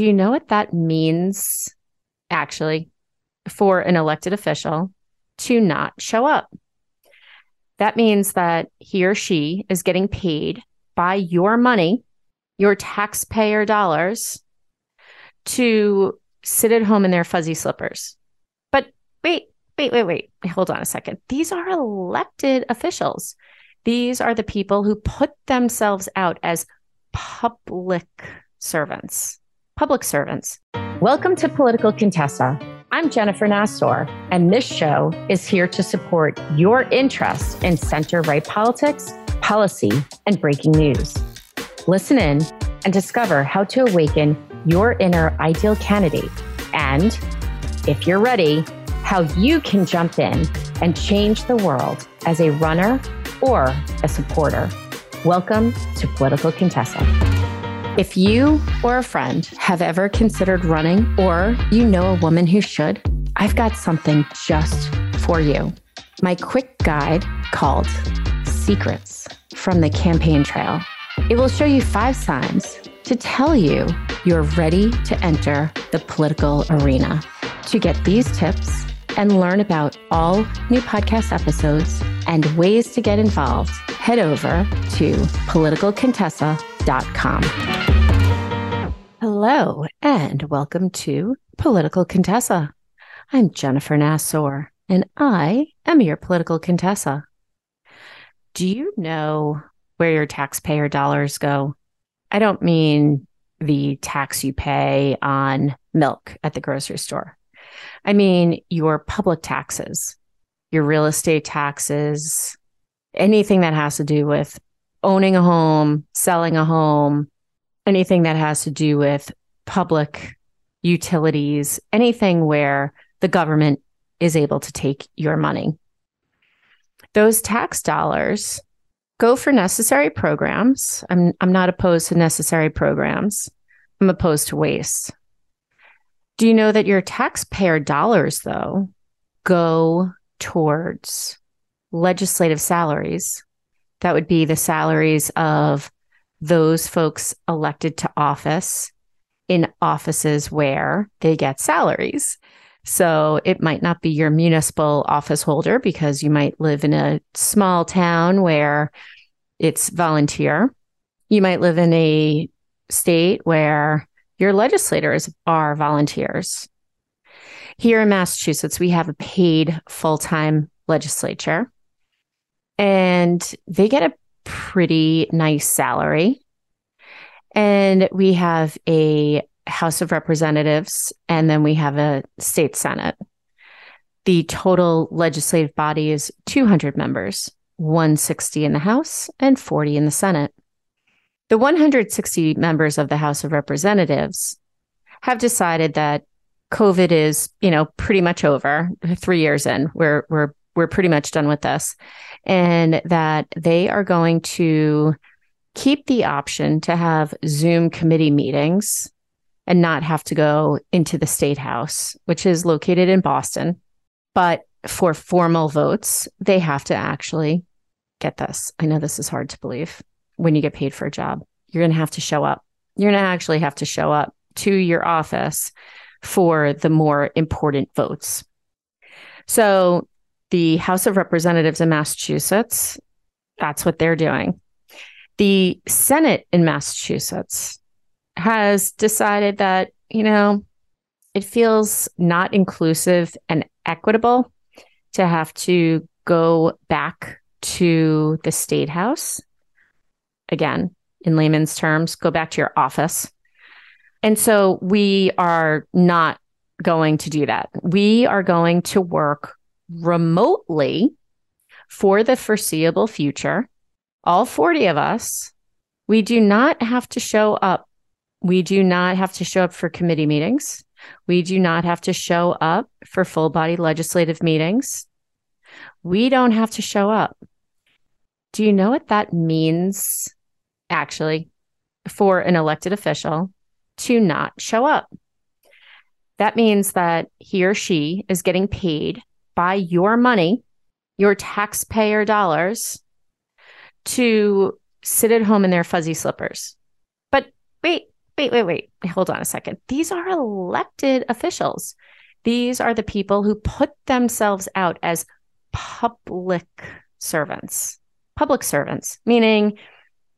Do you know what that means actually for an elected official to not show up? That means that he or she is getting paid by your money, your taxpayer dollars, to sit at home in their fuzzy slippers. But wait, wait, wait, wait. Hold on a second. These are elected officials. These are the people who put themselves out as public servants. Public servants. Welcome to Political Contessa. I'm Jennifer Nassour, and this show is here to support your interest in center right politics, policy, and breaking news. Listen in and discover how to awaken your inner ideal candidate. And if you're ready, how you can jump in and change the world as a runner or a supporter. Welcome to Political Contessa. If you or a friend have ever considered running, or you know a woman who should, I've got something just for you. My quick guide called Secrets from the Campaign Trail. It will show you five signs to tell you you're ready to enter the political arena. To get these tips and learn about all new podcast episodes and ways to get involved, head over to politicalcontessa.com. Hello, and welcome to Political Contessa. I'm Jennifer Nassour, and I am your political Contessa. Do you know where your taxpayer dollars go? I don't mean the tax you pay on milk at the grocery store. I mean your public taxes, your real estate taxes, anything that has to do with owning a home, selling a home, anything that has to do with public utilities, anything where the government is able to take your money. Those tax dollars go for necessary programs. I'm I'm not opposed to necessary programs. I'm opposed to waste. Do you know that your taxpayer dollars though go towards legislative salaries? That would be the salaries of those folks elected to office in offices where they get salaries. So it might not be your municipal office holder because you might live in a small town where it's volunteer. You might live in a state where your legislators are volunteers. Here in Massachusetts, we have a paid full time legislature, and they get a pretty nice salary. And we have a House of Representatives, and then we have a state Senate. The total legislative body is 200 members, 160 in the House and 40 in the Senate. The 160 members of the House of Representatives have decided that COVID is, you know, pretty much over. Three years in, we're we're we're pretty much done with this, and that they are going to keep the option to have Zoom committee meetings and not have to go into the state house, which is located in Boston. But for formal votes, they have to actually get this. I know this is hard to believe when you get paid for a job. You're going to have to show up. You're going to actually have to show up to your office for the more important votes. So, the House of Representatives in Massachusetts, that's what they're doing. The Senate in Massachusetts has decided that, you know, it feels not inclusive and equitable to have to go back to the state house. Again, in layman's terms, go back to your office. And so we are not going to do that. We are going to work remotely for the foreseeable future. All 40 of us, we do not have to show up we do not have to show up for committee meetings. We do not have to show up for full body legislative meetings. We don't have to show up. Do you know what that means actually for an elected official to not show up? That means that he or she is getting paid by your money, your taxpayer dollars, to sit at home in their fuzzy slippers. But wait, wait, wait, wait. Hold on a second. These are elected officials. These are the people who put themselves out as public servants. Public servants, meaning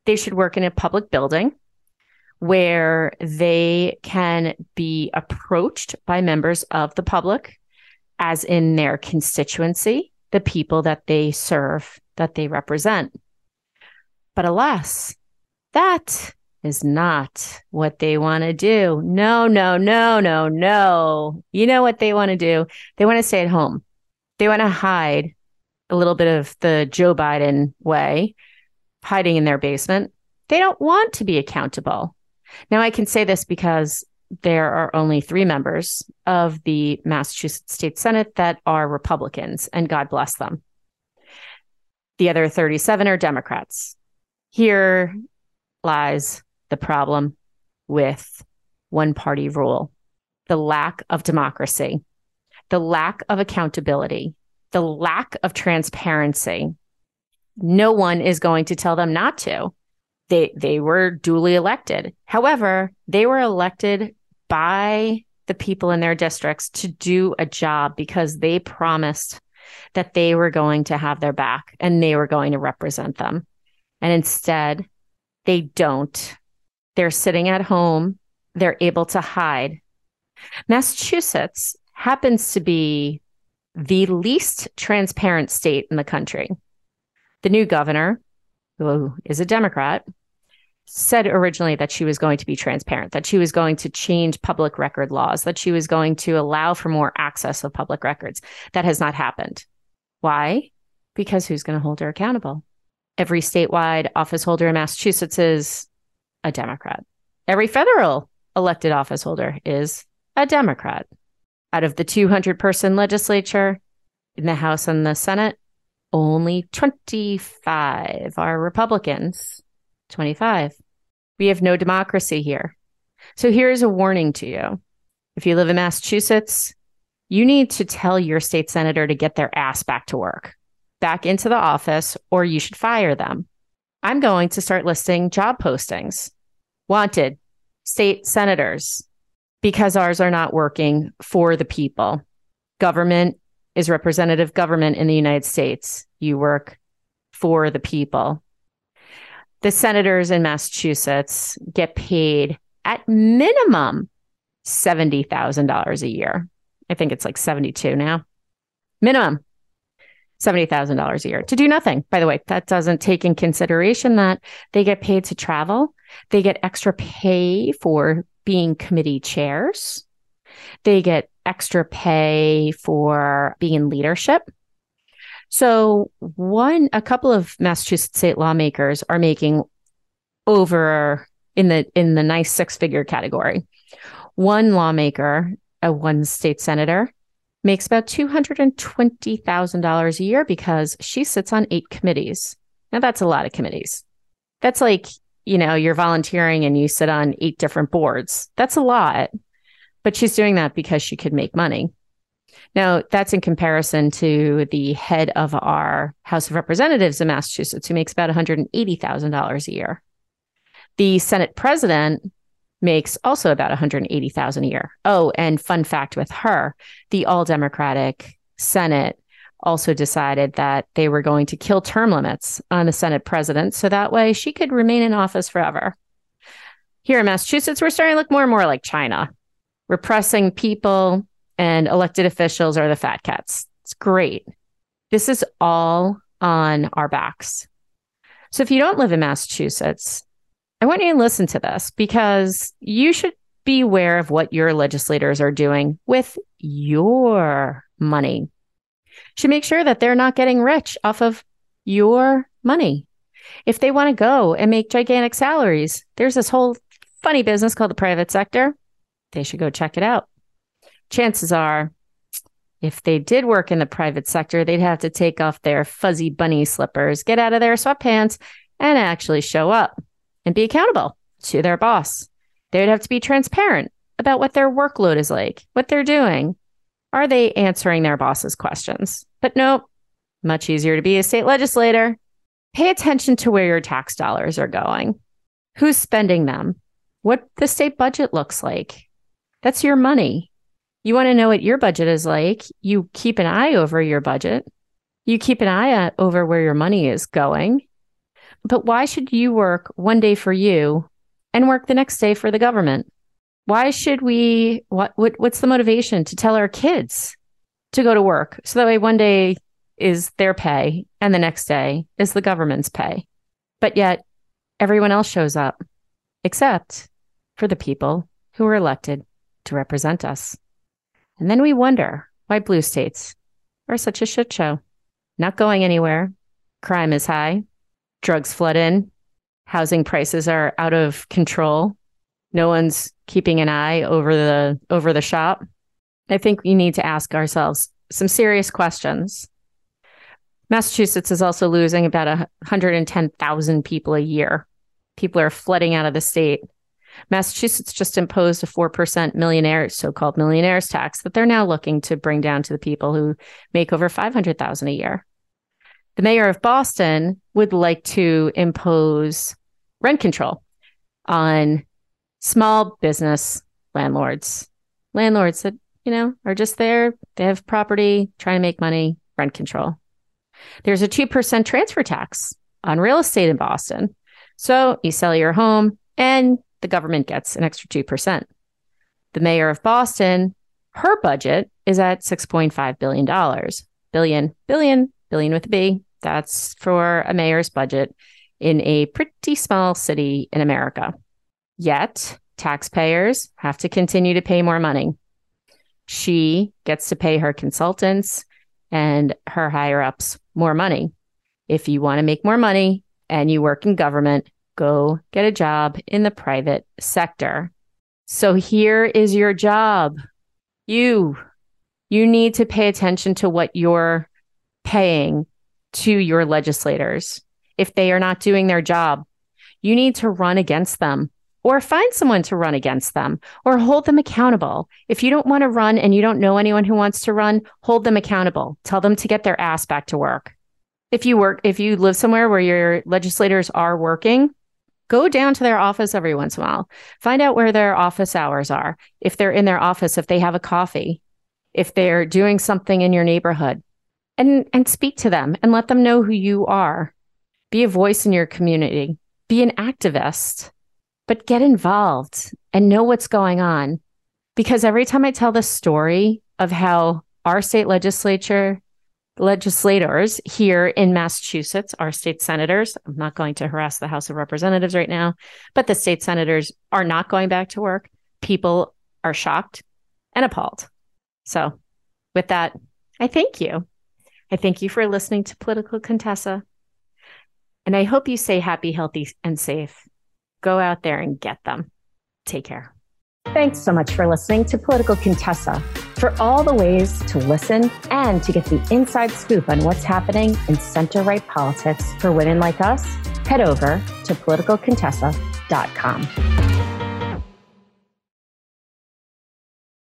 they should work in a public building where they can be approached by members of the public, as in their constituency, the people that they serve, that they represent. But alas, that is not what they want to do. No, no, no, no, no. You know what they want to do? They want to stay at home. They want to hide a little bit of the Joe Biden way, hiding in their basement. They don't want to be accountable. Now, I can say this because there are only three members of the Massachusetts State Senate that are Republicans, and God bless them. The other 37 are Democrats. Here lies the problem with one party rule the lack of democracy, the lack of accountability, the lack of transparency. No one is going to tell them not to. They, they were duly elected. However, they were elected by the people in their districts to do a job because they promised that they were going to have their back and they were going to represent them. And instead, they don't. They're sitting at home, they're able to hide. Massachusetts happens to be the least transparent state in the country. The new governor, who is a Democrat, said originally that she was going to be transparent, that she was going to change public record laws, that she was going to allow for more access of public records. That has not happened. Why? Because who's going to hold her accountable? Every statewide office holder in Massachusetts is a Democrat. Every federal elected office holder is a Democrat. Out of the 200 person legislature in the House and the Senate, only 25 are Republicans. 25. We have no democracy here. So here's a warning to you. If you live in Massachusetts, you need to tell your state senator to get their ass back to work, back into the office, or you should fire them. I'm going to start listing job postings. Wanted state senators, because ours are not working for the people. Government is representative government in the United States. You work for the people the senators in Massachusetts get paid at minimum $70,000 a year. I think it's like 72 now. Minimum $70,000 a year to do nothing. By the way, that doesn't take in consideration that they get paid to travel. They get extra pay for being committee chairs. They get extra pay for being in leadership. So one, a couple of Massachusetts state lawmakers are making over in the in the nice six figure category. One lawmaker, a one state senator, makes about two hundred and twenty thousand dollars a year because she sits on eight committees. Now that's a lot of committees. That's like you know you're volunteering and you sit on eight different boards. That's a lot, but she's doing that because she could make money. Now, that's in comparison to the head of our House of Representatives in Massachusetts, who makes about $180,000 a year. The Senate president makes also about $180,000 a year. Oh, and fun fact with her, the all Democratic Senate also decided that they were going to kill term limits on the Senate president so that way she could remain in office forever. Here in Massachusetts, we're starting to look more and more like China, repressing people and elected officials are the fat cats. It's great. This is all on our backs. So if you don't live in Massachusetts, I want you to listen to this because you should be aware of what your legislators are doing with your money. Should make sure that they're not getting rich off of your money. If they want to go and make gigantic salaries, there's this whole funny business called the private sector. They should go check it out chances are, if they did work in the private sector, they'd have to take off their fuzzy bunny slippers, get out of their sweatpants, and actually show up and be accountable to their boss. They would have to be transparent about what their workload is like, what they're doing. Are they answering their boss's questions? But nope, much easier to be a state legislator. Pay attention to where your tax dollars are going. Who's spending them? what the state budget looks like. That's your money. You want to know what your budget is like. You keep an eye over your budget. You keep an eye uh, over where your money is going. But why should you work one day for you and work the next day for the government? Why should we what, what what's the motivation to tell our kids to go to work so that way one day is their pay and the next day is the government's pay? But yet everyone else shows up except for the people who are elected to represent us. And then we wonder why blue states are such a shit show. Not going anywhere. Crime is high. Drugs flood in. Housing prices are out of control. No one's keeping an eye over the over the shop. I think we need to ask ourselves some serious questions. Massachusetts is also losing about 110,000 people a year. People are flooding out of the state Massachusetts just imposed a 4% millionaire, so-called millionaires tax that they're now looking to bring down to the people who make over 500,000 a year. The mayor of Boston would like to impose rent control on small business landlords. Landlords that, you know, are just there, they have property, trying to make money, rent control. There's a 2% transfer tax on real estate in Boston. So you sell your home and the government gets an extra 2%. The mayor of Boston, her budget is at $6.5 billion. Billion, billion, billion with a B. That's for a mayor's budget in a pretty small city in America. Yet, taxpayers have to continue to pay more money. She gets to pay her consultants and her higher ups more money. If you want to make more money and you work in government, go get a job in the private sector. So here is your job. You, you need to pay attention to what you're paying to your legislators. If they are not doing their job, you need to run against them or find someone to run against them or hold them accountable. If you don't want to run and you don't know anyone who wants to run, hold them accountable. Tell them to get their ass back to work. If you work, if you live somewhere where your legislators are working, go down to their office every once in a while. Find out where their office hours are. If they're in their office, if they have a coffee, if they're doing something in your neighborhood, and and speak to them and let them know who you are. Be a voice in your community. Be an activist, but get involved and know what's going on. Because every time I tell the story of how our state legislature legislators here in Massachusetts, our state senators, I'm not going to harass the House of Representatives right now, but the state senators are not going back to work. People are shocked and appalled. So, with that, I thank you. I thank you for listening to Political Contessa. And I hope you stay happy, healthy, and safe. Go out there and get them. Take care. Thanks so much for listening to Political Contessa. For all the ways to listen and to get the inside scoop on what's happening in center right politics for women like us, head over to politicalcontessa.com.